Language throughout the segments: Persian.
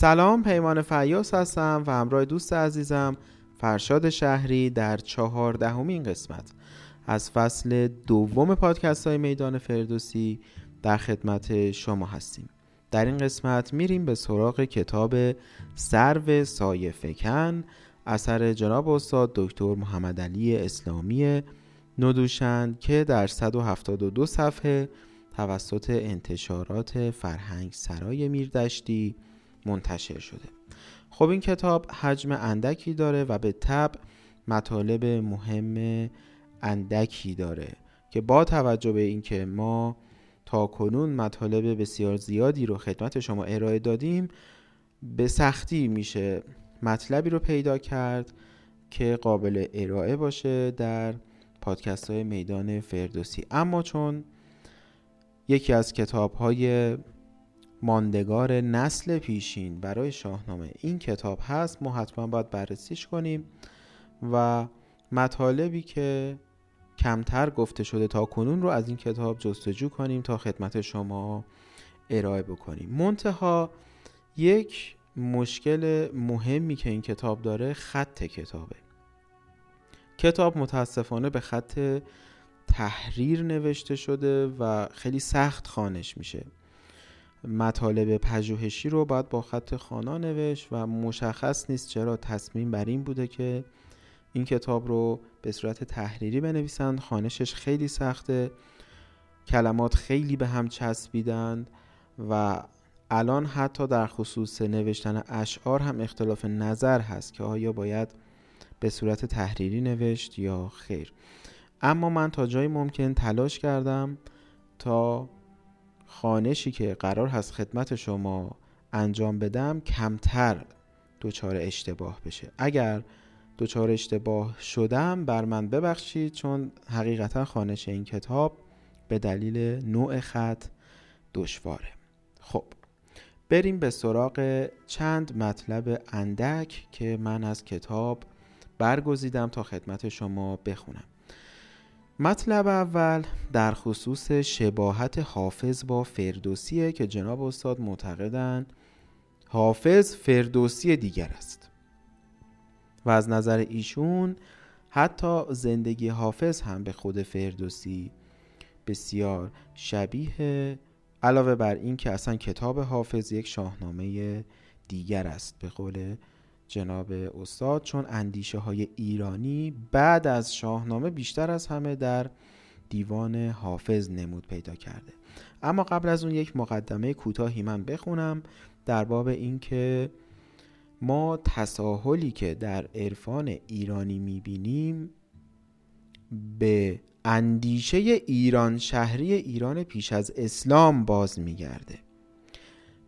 سلام پیمان فیاس هستم و همراه دوست عزیزم فرشاد شهری در چهاردهمین قسمت. از فصل دوم پادکست های میدان فردوسی در خدمت شما هستیم. در این قسمت میریم به سراغ کتاب سرو سایه فکن اثر جناب استاد دکتر محمد علی اسلامی ندوشند که در 172 صفحه توسط انتشارات فرهنگ سرای میردشتی منتشر شده. خب این کتاب حجم اندکی داره و به طب مطالب مهم اندکی داره که با توجه به اینکه ما تا کنون مطالب بسیار زیادی رو خدمت شما ارائه دادیم به سختی میشه مطلبی رو پیدا کرد که قابل ارائه باشه در پادکست های میدان فردوسی. اما چون یکی از کتاب های ماندگار نسل پیشین برای شاهنامه. این کتاب هست ما حتما باید بررسیش کنیم و مطالبی که کمتر گفته شده تا کنون رو از این کتاب جستجو کنیم تا خدمت شما ارائه بکنیم. منتها یک مشکل مهمی که این کتاب داره خط کتابه. کتاب متاسفانه به خط تحریر نوشته شده و خیلی سخت خانش میشه. مطالب پژوهشی رو باید با خط خانا نوشت و مشخص نیست چرا تصمیم بر این بوده که این کتاب رو به صورت تحریری بنویسند. خانشش خیلی سخته. کلمات خیلی به هم چسبیدند و الان حتی در خصوص نوشتن اشعار هم اختلاف نظر هست که آیا باید به صورت تحریری نوشت یا خیر. اما من تا جایی ممکن تلاش کردم تا خانشی که قرار هست خدمت شما انجام بدم کمتر دچار اشتباه بشه. اگر دچار اشتباه شدم بر من ببخشید چون حقیقتا خانش این کتاب به دلیل نوع خط دشواره. خب بریم به سراغ چند مطلب اندک که من از کتاب برگزیدم تا خدمت شما بخونم. مطلب اول در خصوص شباهت حافظ با فردوسیه که جناب استاد معتقدند حافظ فردوسی دیگر است. و از نظر ایشون حتی زندگی حافظ هم به خود فردوسی بسیار شبیه علاوه بر این که اصلا کتاب حافظ یک شاهنامه دیگر است به قول جناب استاد چون اندیشه های ایرانی بعد از شاهنامه بیشتر از همه در دیوان حافظ نمود پیدا کرده. اما قبل از اون یک مقدمه کوتاهی من بخونم در باب اینکه ما تساهلی که در عرفان ایرانی می‌بینیم به اندیشه ایران شهری ایران پیش از اسلام باز میگرده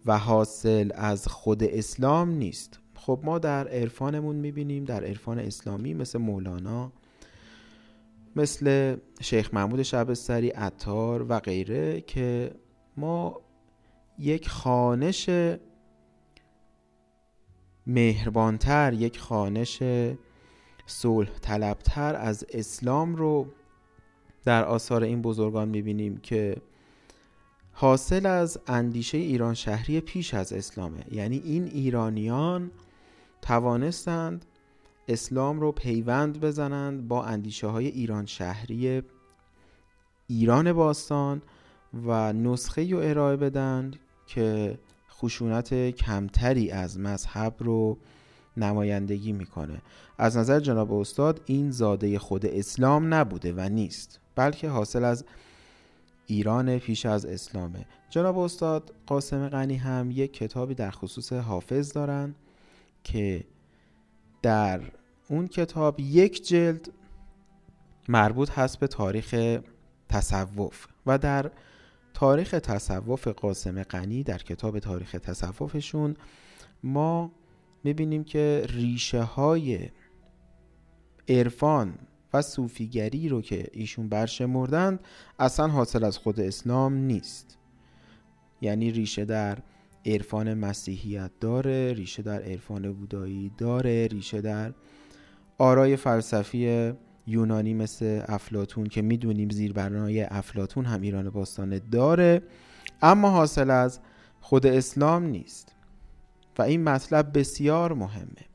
و حاصل از خود اسلام نیست. خب ما در عرفانمون می‌بینیم در عرفان اسلامی مثل مولانا مثل شیخ محمود شبستری عطار و غیره که ما یک خانش مهربانتر یک خانش صلح طلبتر از اسلام رو در آثار این بزرگان می‌بینیم که حاصل از اندیشه ایران شهری پیش از اسلامه. یعنی این ایرانیان توانستند اسلام رو پیوند بزنند با اندیشه های ایران شهری ایران باستان و نسخه رو ارائه بدن که خشونت کمتری از مذهب رو نمایندگی می‌کنه. از نظر جناب استاد این زاده خود اسلام نبوده و نیست بلکه حاصل از ایران پیش از اسلامه. جناب استاد قاسم غنی هم یک کتابی در خصوص حافظ دارن. که در اون کتاب یک جلد مربوط هست به تاریخ تصوف و در تاریخ تصوف قاسم غنی در کتاب تاریخ تصوفشون ما می‌بینیم که ریشه های عرفان و صوفیگری رو که ایشون برشمردند اصلا حاصل از خود اسلام نیست. یعنی ریشه در عرفان مسیحیت داره ریشه در عرفان بودایی داره ریشه در آرای فلسفی یونانی مثل افلاتون که می‌دونیم زیربنای افلاتون هم ایران باستانه داره اما حاصل از خود اسلام نیست. و این مطلب بسیار مهمه.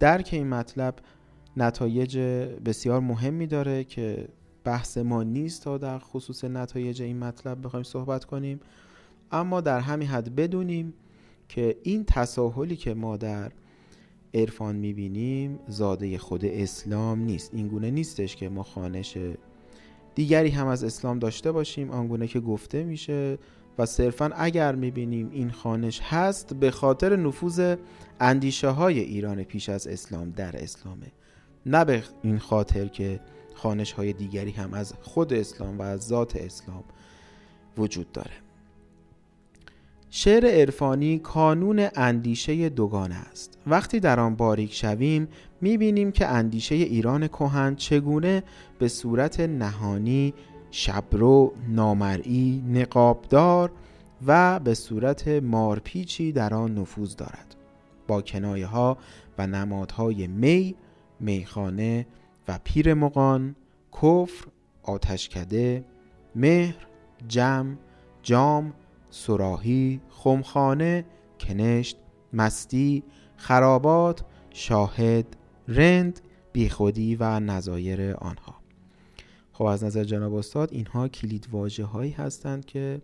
درک این مطلب نتایج بسیار مهمی داره که بحث ما نیست تا در خصوص نتایج این مطلب بخوایم صحبت کنیم. اما در همین حد بدونیم که این تساهلی که ما در عرفان می‌بینیم زاده خود اسلام نیست. اینگونه نیستش که ما خانش دیگری هم از اسلام داشته باشیم آنگونه که گفته میشه. و صرفا اگر می‌بینیم این خانش هست به خاطر نفوذ اندیشه های ایران پیش از اسلام در اسلامه. نه به این خاطر که خانش های دیگری هم از خود اسلام و از ذات اسلام وجود داره. شعر عرفانی کانون اندیشه دوگانه است. وقتی در آن باریک شویم می‌بینیم که اندیشه ایران کهن چگونه به صورت نهانی شبرو نامرئی نقابدار و به صورت مارپیچی در آن نفوذ دارد. با کنایه ها و نمادهای می میخانه و پیر مقان کفر آتشکده مهر جم جام سراهی خمخانه کنشت مستی خرابات شاهد رند بیخودی و نظایر آنها. خب از نظر جناب استاد اینها کلید واجه هایی هستند که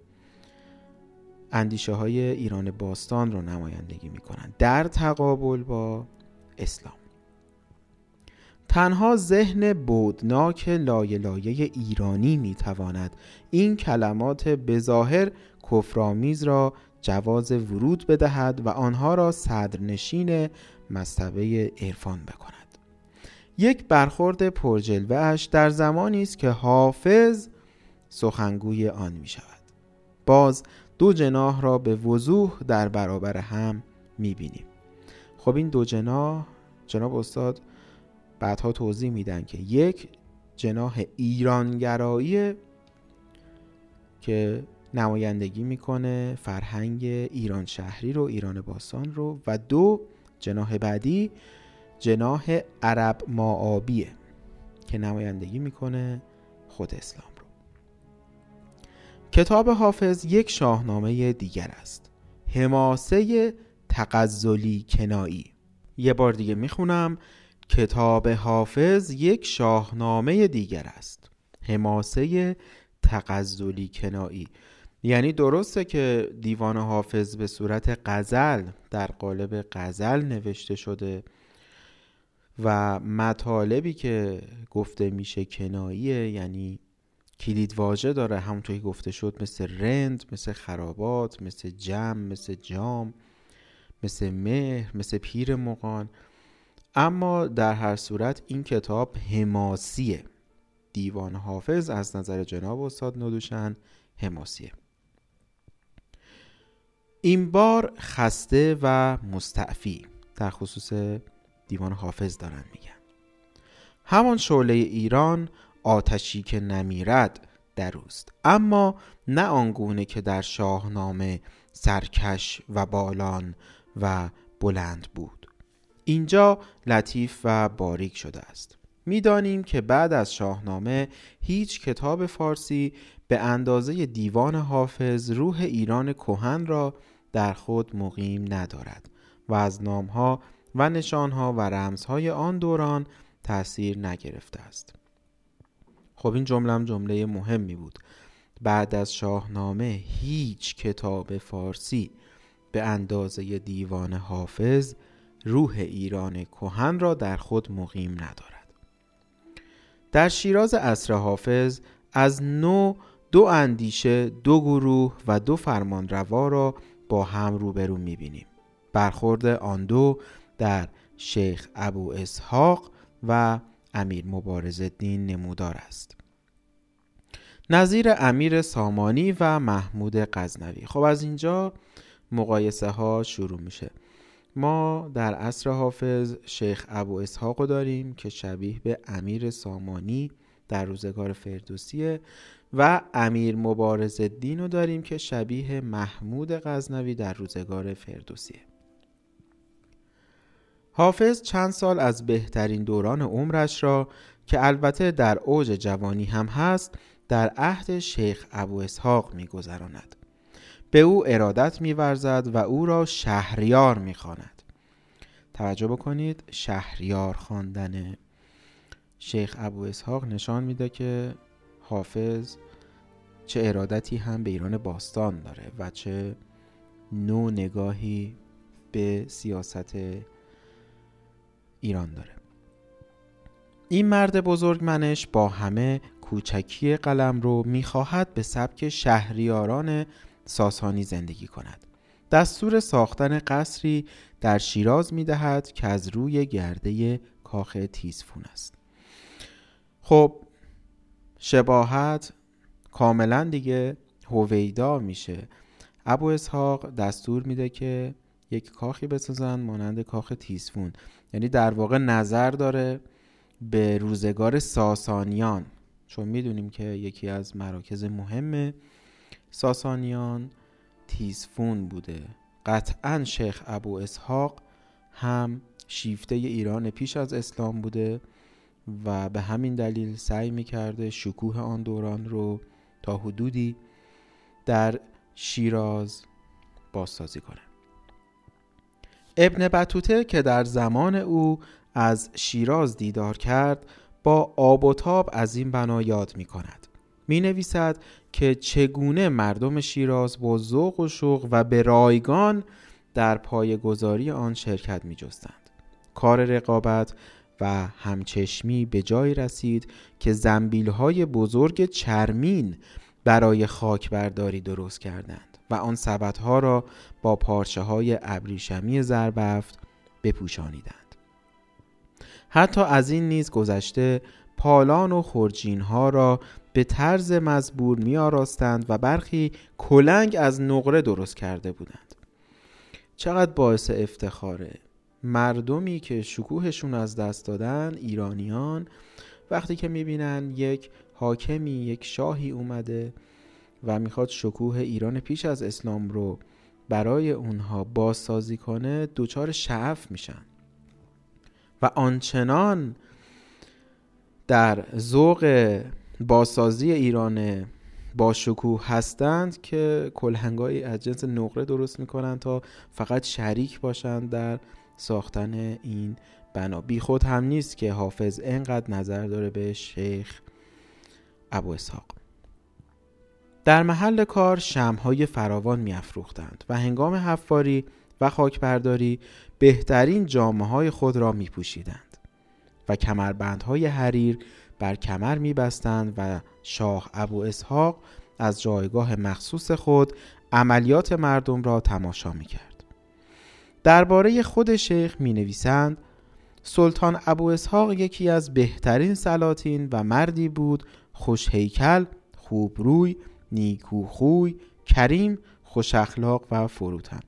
اندیشه های ایران باستان رو نمایندگی می کنند در تقابل با اسلام. تنها ذهن بودناک لایه لایه ایرانی می تواند این کلمات بظاهر کفرآمیز را جواز ورود بدهد و آنها را صدرنشین مستبه عرفان بکند. یک برخورد پرجلوهش در زمانی است که حافظ سخنگوی آن می شود باز دو جناح را به وضوح در برابر هم می بینیم خب این دو جناح جناب استاد بعدها توضیح میدن که یک جناح ایرانگرایی که نمایندگی می‌کنه فرهنگ ایران شهری رو ایران باستان رو و دو جناح بعدی جناح عرب معابیه که نمایندگی می‌کنه خود اسلام رو. کتاب حافظ یک شاهنامه دیگر است. حماسه تقزلی کنایی. یه بار دیگه می‌خونم. کتاب حافظ یک شاهنامه دیگر است. حماسه تقزلی کنایی. یعنی درسته که دیوان حافظ به صورت غزل در قالب غزل نوشته شده و مطالبی که گفته میشه کناییه یعنی کلید واژه داره همونطوری گفته شد مثل رند مثل خرابات مثل جم مثل جام مثل مهر مثل پیر مقان اما در هر صورت این کتاب حماسیه. دیوان حافظ از نظر جناب استاد ندوشن حماسیه. این بار خسته و مستعفی در خصوص دیوان حافظ دارن میگن. همان شعله ایران آتشی که نمیرد در اوست. اما نه آنگونه که در شاهنامه سرکش و بالان و بلند بود. اینجا لطیف و باریک شده است. می‌دانیم که بعد از شاهنامه هیچ کتاب فارسی به اندازه دیوان حافظ روح ایران کهن را در خود مقیم ندارد و از نامها و نشانها و رمزهای آن دوران تأثیر نگرفته است. خب این جمله جمله مهمی بود. بعد از شاهنامه هیچ کتاب فارسی به اندازه دیوان حافظ روح ایران کهن را در خود مقیم ندارد. در شیراز عصر حافظ از نو دو اندیشه دو گروه و دو فرمان روا را با هم روبرو می‌بینیم. برخورد آن دو در شیخ ابو اسحاق و امیر مبارز الدین نمودار است. نظیر امیر سامانی و محمود غزنوی. خب از اینجا مقایسه ها شروع میشه. ما در عصر حافظ شیخ ابو اسحاق داریم که شبیه به امیر سامانی در روزگار فردوسیه و امیر مبارز الدین رو داریم که شبیه محمود غزنوی در روزگار فردوسیه. حافظ چند سال از بهترین دوران عمرش را که البته در اوج جوانی هم هست در عهد شیخ ابو اسحاق میگذراند. به او ارادت میورزد و او را شهریار می‌خواند. توجه بکنید شهریار خواندن شیخ ابو اسحاق نشان میده که حافظ چه ارادتی هم به ایران باستان داره و چه نو نگاهی به سیاست ایران داره. این مرد بزرگ منش با همه کوچکی قلم رو می‌خواهد به سبک شهریاران ساسانی زندگی کند. دستور ساختن قصری در شیراز می‌دهد که از روی گرده کاخ تیزفون است. خب شباهت کاملا دیگه هویدا میشه. ابو اسحاق دستور میده که یک کاخی بسازن مانند کاخ تیزفون. یعنی در واقع نظر داره به روزگار ساسانیان چون می‌دونیم که یکی از مراکز مهم ساسانیان تیزفون بوده. قطعا شیخ ابو اسحاق هم شیفته ایران پیش از اسلام بوده. و به همین دلیل سعی می‌کرده شکوه آن دوران رو تا حدودی در شیراز بازسازی کنه ابن بطوته که در زمان او از شیراز دیدار کرد با آب و تاب از این بنا یاد می کند می نویسد که چگونه مردم شیراز با ذوق و شوق و به رایگان در پایگذاری آن شرکت می جستند. کار رقابت و همچشمی به جای رسید که زنبیل های بزرگ چرمین برای خاک برداری درست کردند و آن سبت ها را با پارچه های ابریشمی زربفت بپوشانیدند. حتی از این نیز گذشته پالان و خورجین ها را به طرز مزبور می آراستند و برخی کلنگ از نقره درست کرده بودند چقدر باعث افتخاره مردمی که شکوهشون از دست دادن ایرانیان. وقتی که می‌بینن یک حاکمی یک شاهی اومده و می‌خواد شکوه ایران پیش از اسلام رو برای اونها بازسازی کنه دچار شعف میشن. و آنچنان در ذوق بازسازی ایران با شکوه هستند که کلهنگایی از جنس نقره درست می‌کنند تا فقط شریک باشند در ساختن این بنا بی خود هم نیست که حافظ انقدر نظر داره به شیخ ابو اسحاق در محل کار شمهای فراوان میافروختند و هنگام حفاری و خاکبرداری بهترین جامعه های خود را می پوشیدند و کمربندهای حریر بر کمر می بستند و شاه ابو اسحاق از جایگاه مخصوص خود عملیات مردم را تماشا می کرد. درباره خود شیخ می نویسند سلطان ابو اسحاق یکی از بهترین سلاطین و مردی بود خوش هیکل، خوب روی، نیکوخوی، کریم، خوش اخلاق و فروتن.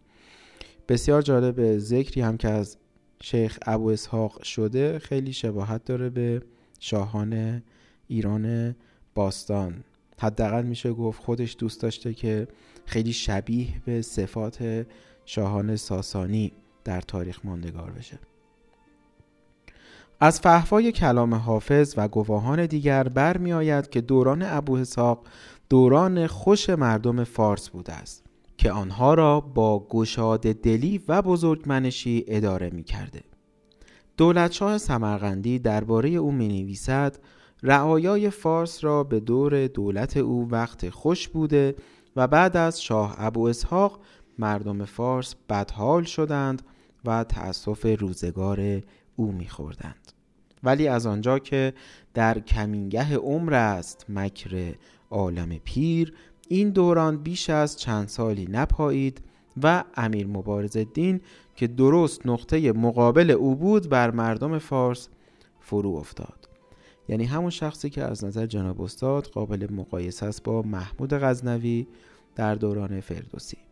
بسیار جالب ذکری هم که از شیخ ابو اسحاق شده خیلی شباهت داره به شاهان ایران باستان. حداقل میشه گفت خودش دوست داشته که خیلی شبیه به صفات شاهان ساسانی در تاریخ ماندگار بشه از فحوای کلام حافظ و گواهان دیگر برمی آید که دوران ابو اسحاق دوران خوش مردم فارس بوده است که آنها را با گشاد دلی و بزرگمنشی اداره می کرده. دولتشاه سمرقندی درباره او می نویسد رعایای فارس را به دور دولت او وقت خوش بوده و بعد از شاه ابو اسحاق مردم فارس بدحال شدند و تأسف روزگار او میخوردند. ولی از آنجا که در کمینگه عمر است مکر عالم پیر این دوران بیش از چند سالی نپایید و امیر مبارز الدین که درست نقطه مقابل او بود بر مردم فارس فرو افتاد. یعنی همون شخصی که از نظر جناب استاد قابل مقایسه است با محمود غزنوی در دوران فردوسی.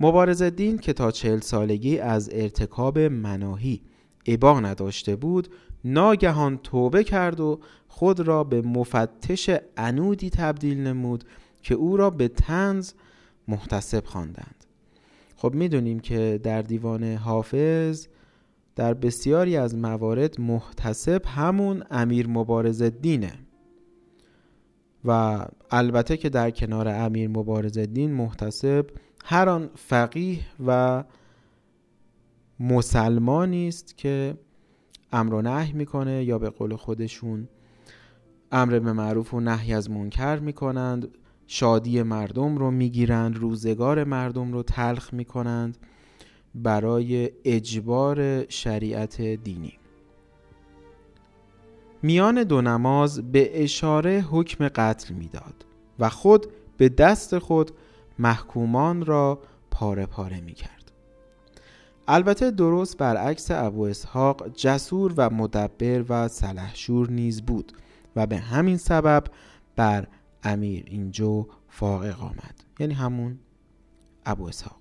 مبارز الدین که تا چهل سالگی از ارتکاب مناهی عبا نداشته بود ناگهان توبه کرد و خود را به مفتش انودی تبدیل نمود که او را به تنز محتسب خواندند. خب می‌دونیم که در دیوان حافظ در بسیاری از موارد محتسب همون امیر مبارز دینه. و البته که در کنار امیر مبارز دین محتسب هر آن فقیه و مسلمانی است که امر و نهی می‌کنه یا به قول خودشون امر به معروف و نهی از منکر می‌کنند شادی مردم رو می‌گیرند روزگار مردم رو تلخ می‌کنند برای اجبار شریعت دینی. میان دو نماز به اشاره حکم قتل می‌داد و خود به دست خود محکومان را پاره پاره می کرد. البته درست برعکس ابو اسحاق جسور و مدبر و سلحشور نیز بود و به همین سبب بر امیر اینجا فاقق آمد یعنی همون ابو اسحاق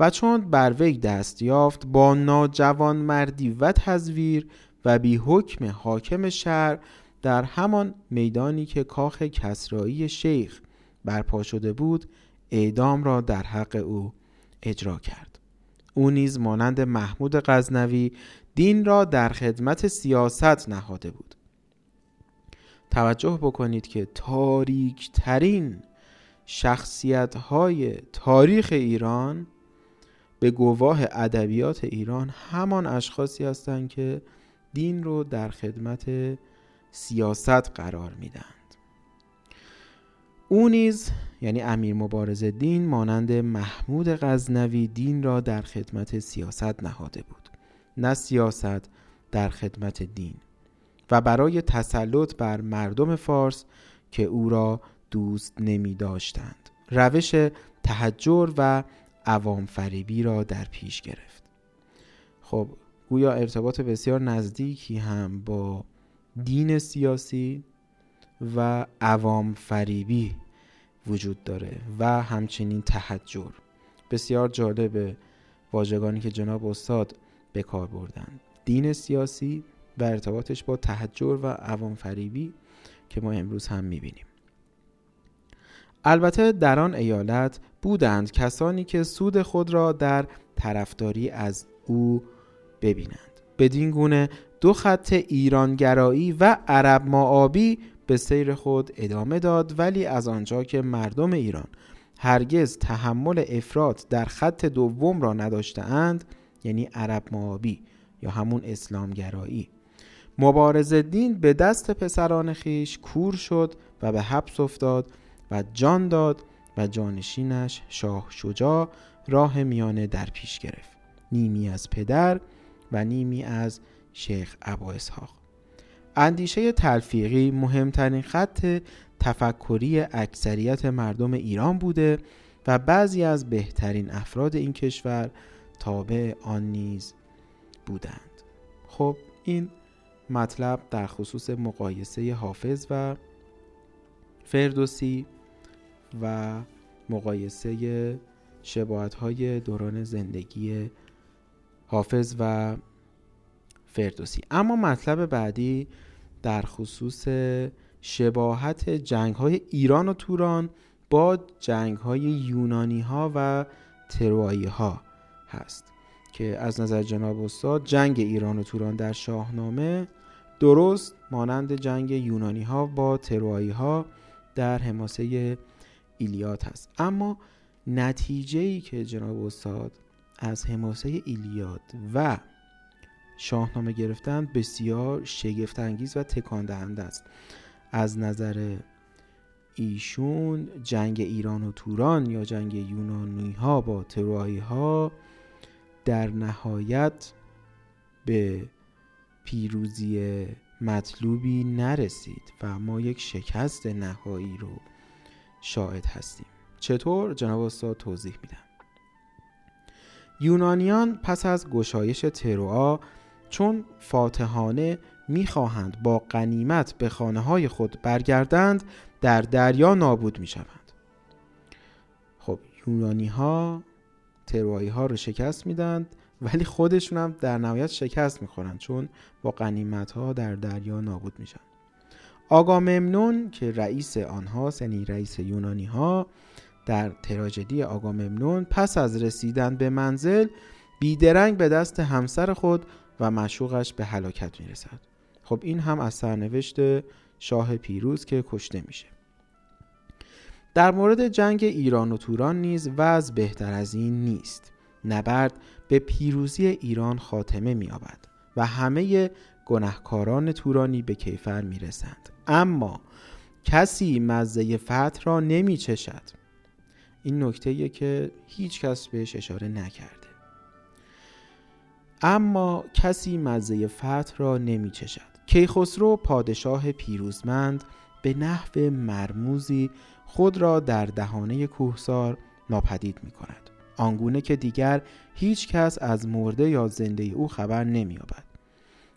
و چون بر وی دست یافت با ناجوان مردی و تزویر و بی حکم حاکم شهر در همان میدانی که کاخ کسرایی شیخ برپا شده بود اعدام را در حق او اجرا کرد. او نیز مانند محمود غزنوی دین را در خدمت سیاست نهاده بود. توجه بکنید که تاریک ترین شخصیت های تاریخ ایران به گواه ادبیات ایران همان اشخاصی هستند که دین رو در خدمت سیاست قرار میدند او نیز یعنی امیر مبارز دین مانند محمود غزنوی دین را در خدمت سیاست نهاده بود نه سیاست در خدمت دین. و برای تسلط بر مردم فارس که او را دوست نمی داشتند. روش تحجر و عوام فریبی را در پیش گرفت. خب گویا ارتباط بسیار نزدیکی هم با دین سیاسی و عوام فریبی وجود داره و همچنین تحجر. بسیار جالب واژگانی که جناب استاد به کار بردن. دین سیاسی و ارتباطش با تحجر و عوام فریبی که ما امروز هم می‌بینیم. البته در آن ایالت بودند کسانی که سود خود را در طرفداری از او ببینند. بدین گونه دو خط ایرانگرایی و عرب معابی به سیر خود ادامه داد ولی از آنجا که مردم ایران هرگز تحمل افراد در خط دوم را نداشتهاند یعنی عرب معابی یا همون اسلامگرایی. مبارز دین به دست پسران خیش کور شد و به حبس افتاد و جان داد و جانشینش شاه شجاع راه میانه در پیش گرفت. نیمی از پدر و نیمی از شیخ ابا اسحاق اندیشه تلفیقی مهمترین خط تفکری اکثریت مردم ایران بوده و بعضی از بهترین افراد این کشور تابع آن نیز بودند. خب این مطلب در خصوص مقایسه حافظ و فردوسی و مقایسه شباهت های دوران زندگی حافظ و فردوسی. اما مطلب بعدی در خصوص شباهت جنگ های ایران و توران با جنگ های یونانی ها و تروایی ها هست که از نظر جناب استاد جنگ ایران و توران در شاهنامه درست مانند جنگ یونانی ها با تروایی ها در حماسه ایلیاد هست. اما نتیجه ای که جناب استاد از حماسه ایلیاد و شاهنامه گرفتن بسیار شگفت انگیز و تکان دهنده است. از نظر ایشون جنگ ایران و توران یا جنگ یونانی ها با تروایی ها در نهایت به پیروزی مطلوبی نرسید و ما یک شکست نهایی رو شاهد هستیم. چطور؟ جناب استاد توضیح میدم. یونانیان پس از گشایش تروآ چون فاتحانه می‌خواهند با قنیمت به خانه های خود برگردند در دریا نابود می‌شوند. خب یونانی ها تروایی ها رو شکست میدند ولی خودشون هم در نهایت شکست می‌خورند چون با قنیمت ها در دریا نابود میشن. آگاممنون که رئیس آنهاست یعنی رئیس یونانی ها در تراژدی آگاممنون پس از رسیدن به منزل بیدرنگ به دست همسر خود و مشوقش به هلاکت می‌رسد. خب این هم از سرنوشت شاه پیروز که کشته میشه. در مورد جنگ ایران و توران نیز وضع بهتر از این نیست. نبرد به پیروزی ایران خاتمه مییابد و همه گناهکاران تورانی به کیفر می‌رسند. اما کسی مزه فتح را نمی چشد این نکته که هیچ کس بهش اشاره نکرده. اما کسی مزه فتح را نمی چشد. کیخسرو پادشاه پیروزمند به نحو مرموزی خود را در دهانه کوهسار ناپدید می کند. آنگونه که دیگر هیچ کس از مرده یا زنده او خبر نمییابد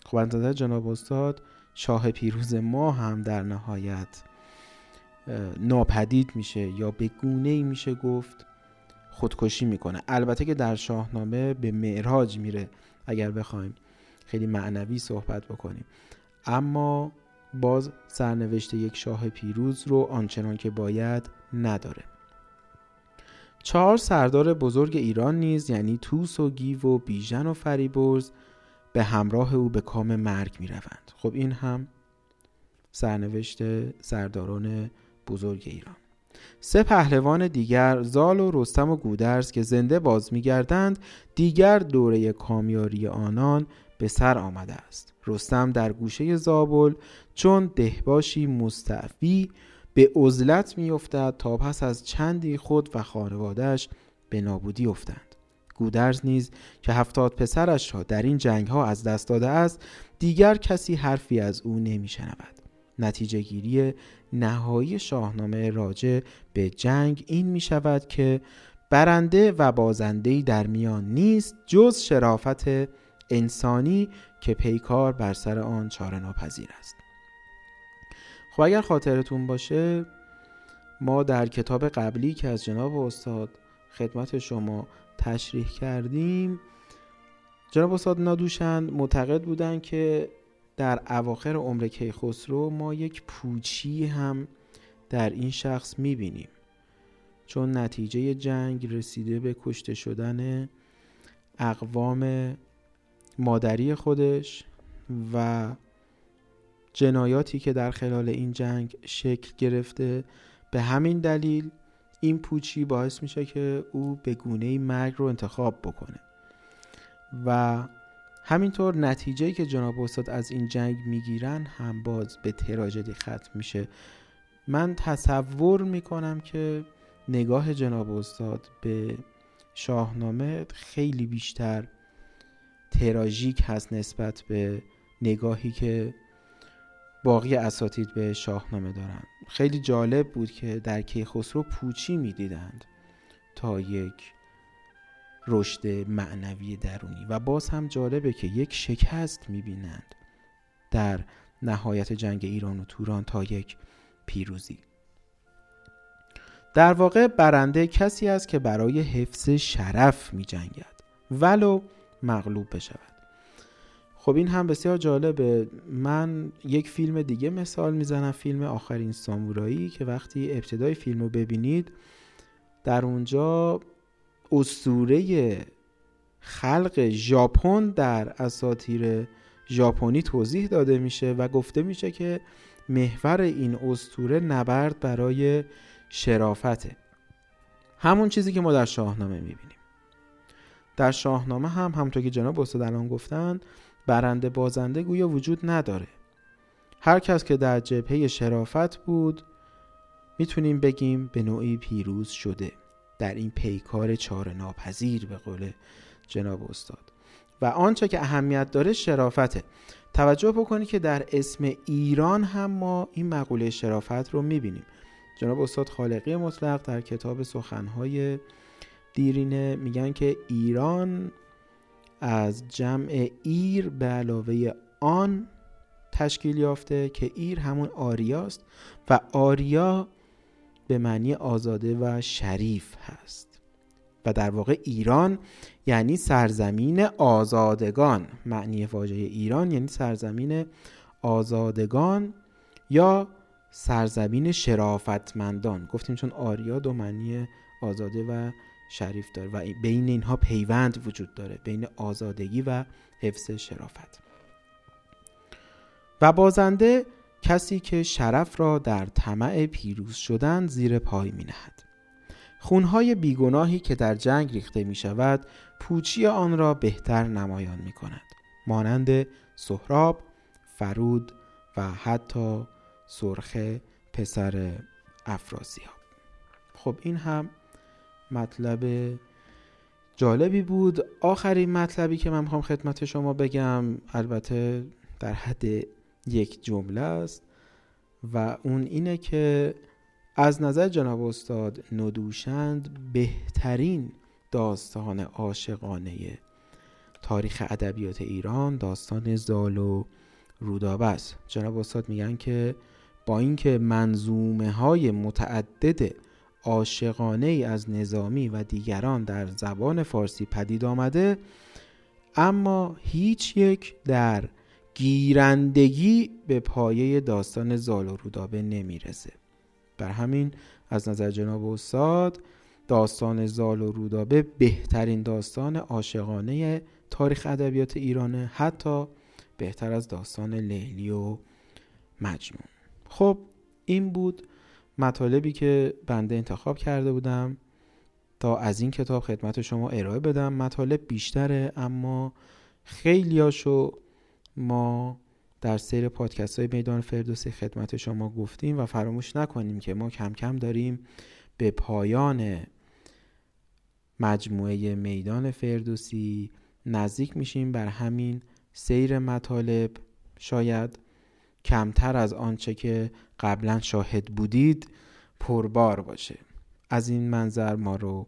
خب انتظار جناب استاد شاه پیروز ما هم در نهایت ناپدید میشه یا به گونه ای میشه گفت خودکشی می‌کنه. البته که در شاهنامه به معراج میره. اگر بخوایم خیلی معنوی صحبت بکنیم. اما باز سرنوشت یک شاه پیروز رو آنچنان که باید نداره. چهار سردار بزرگ ایران نیز یعنی توس و گیو و بیژن و فریبرز به همراه او به کام مرگ می روند. خب این هم سرنوشت سرداران بزرگ ایران. سه پهلوان دیگر زال و رستم و گودرز که زنده باز میگردند دیگر دوره کامیاری آنان به سر آمده است. رستم در گوشه زابل چون دهباشی مستعفی به عزلت میافتد تا پس از چندی خود و خانوادهش به نابودی افتند. گودرز نیز که هفتاد پسرش را در این جنگ ها از دست داده است دیگر کسی حرفی از او نمیشنود. نتیجه گیری نهایی شاهنامه راجع به جنگ این می شود که برنده و بازنده در میان نیست جز شرافت انسانی که پیکار بر سر آن چاره ناپذیر است. خب اگر خاطرتون باشه ما در کتاب قبلی که از جناب استاد خدمت شما تشریح کردیم جناب استاد نادوشند معتقد بودن که در اواخر عمر کیخسرو ما یک پوچی هم در این شخص می‌بینیم. چون نتیجه جنگ رسیده به کشته شدن اقوام مادری خودش و جنایاتی که در خلال این جنگ شکل گرفته به همین دلیل این پوچی باعث میشه که او به گونه مرگ رو انتخاب بکنه و همینطور نتیجه که جناب استاد از این جنگ می‌گیرن هم باز به تراژدی ختم میشه. من تصور می‌کنم که نگاه جناب استاد به شاهنامه خیلی بیشتر تراژیک هست نسبت به نگاهی که باقی اساتید به شاهنامه دارن. خیلی جالب بود که در کیخسرو پوچی می‌دیدند تا یک رشد معنوی درونی و باز هم جالبه که یک شکست می‌بینند در نهایت جنگ ایران و توران تا یک پیروزی. در واقع برنده کسی است که برای حفظ شرف می جنگد ولو مغلوب بشود. خب این هم بسیار جالبه. من یک فیلم دیگه مثال می‌زنم فیلم آخرین سامورایی که وقتی ابتدای فیلم رو ببینید در اونجا اسطوره خلق ژاپن در اساطیر ژاپنی توضیح داده میشه و گفته میشه که محور این اسطوره نبرد برای شرافته. همون چیزی که ما در شاهنامه می‌بینیم. در شاهنامه هم همطور که جناب استاد الان گفتن برنده بازنده گویا وجود نداره. هر کس که در جبهه شرافت بود می‌تونیم بگیم به نوعی پیروز شده. در این پیکار چار ناپذیر به قول جناب استاد. و آنچه که اهمیت داره شرافته. توجه بکنید که در اسم ایران هم ما این مقوله شرافت رو می‌بینیم. جناب استاد خالقی مطلق در کتاب سخنهای دیرینه میگن که ایران از جمع ایر به علاوه آن تشکیل یافته که ایر همون آریاست و آریا به معنی آزاده و شریف هست. و در واقع ایران یعنی سرزمین آزادگان. معنی واژه ایران یعنی سرزمین آزادگان یا سرزمین شرافتمندان. گفتیم چون آریا دو معنی آزاده و شریف داره و بین اینها پیوند وجود داره بین آزادگی و حفظ شرافت. و بازنده کسی که شرف را در طمع پیروز شدن زیر پای می نهد. خونهای بیگناهی که در جنگ ریخته می شود پوچی آن را بهتر نمایان می کند. مانند سهراب، فرود و حتی سرخه پسر افراسیاب خب این هم مطلب جالبی بود آخرین مطلبی که من می‌خوام خدمت شما بگم البته در حد یک جمله است و اون اینه که از نظر جناب استاد ندوشند بهترین داستان عاشقانه تاریخ ادبیات ایران داستان زال و رودابه است. جناب استاد میگن که با اینکه منظومه های متعدد عاشقانه ای از نظامی و دیگران در زبان فارسی پدید آمده اما هیچ یک در گیرندگی به پایه داستان زال و رودابه نمی‌رسه. بر همین از نظر جناب استاد داستان زال و رودابه بهترین داستان عاشقانه تاریخ ادبیات ایرانه حتی بهتر از داستان لیلی و مجنون. خب این بود مطالبی که بنده انتخاب کرده بودم. تا از این کتاب خدمت شما ارائه بدم. مطالب بیشتره اما خیلیاشو ما در سیر پادکست های میدان فردوسی خدمت شما گفتیم و فراموش نکنیم که ما کم کم داریم به پایان مجموعه میدان فردوسی نزدیک میشیم. بر همین سیر مطالب شاید کمتر از آنچه که قبلا شاهد بودید پربار باشه. از این منظر ما رو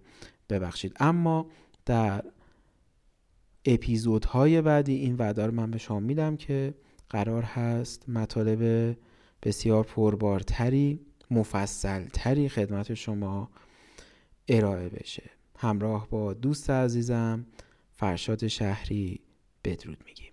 ببخشید. اما در اپیزودهای بعدی این وعده رو من به شما میدم که قرار هست مطالب بسیار پربارتری مفصلتری خدمت شما ارائه بشه. همراه با دوست عزیزم فرشاد شهری بدرود میگیم.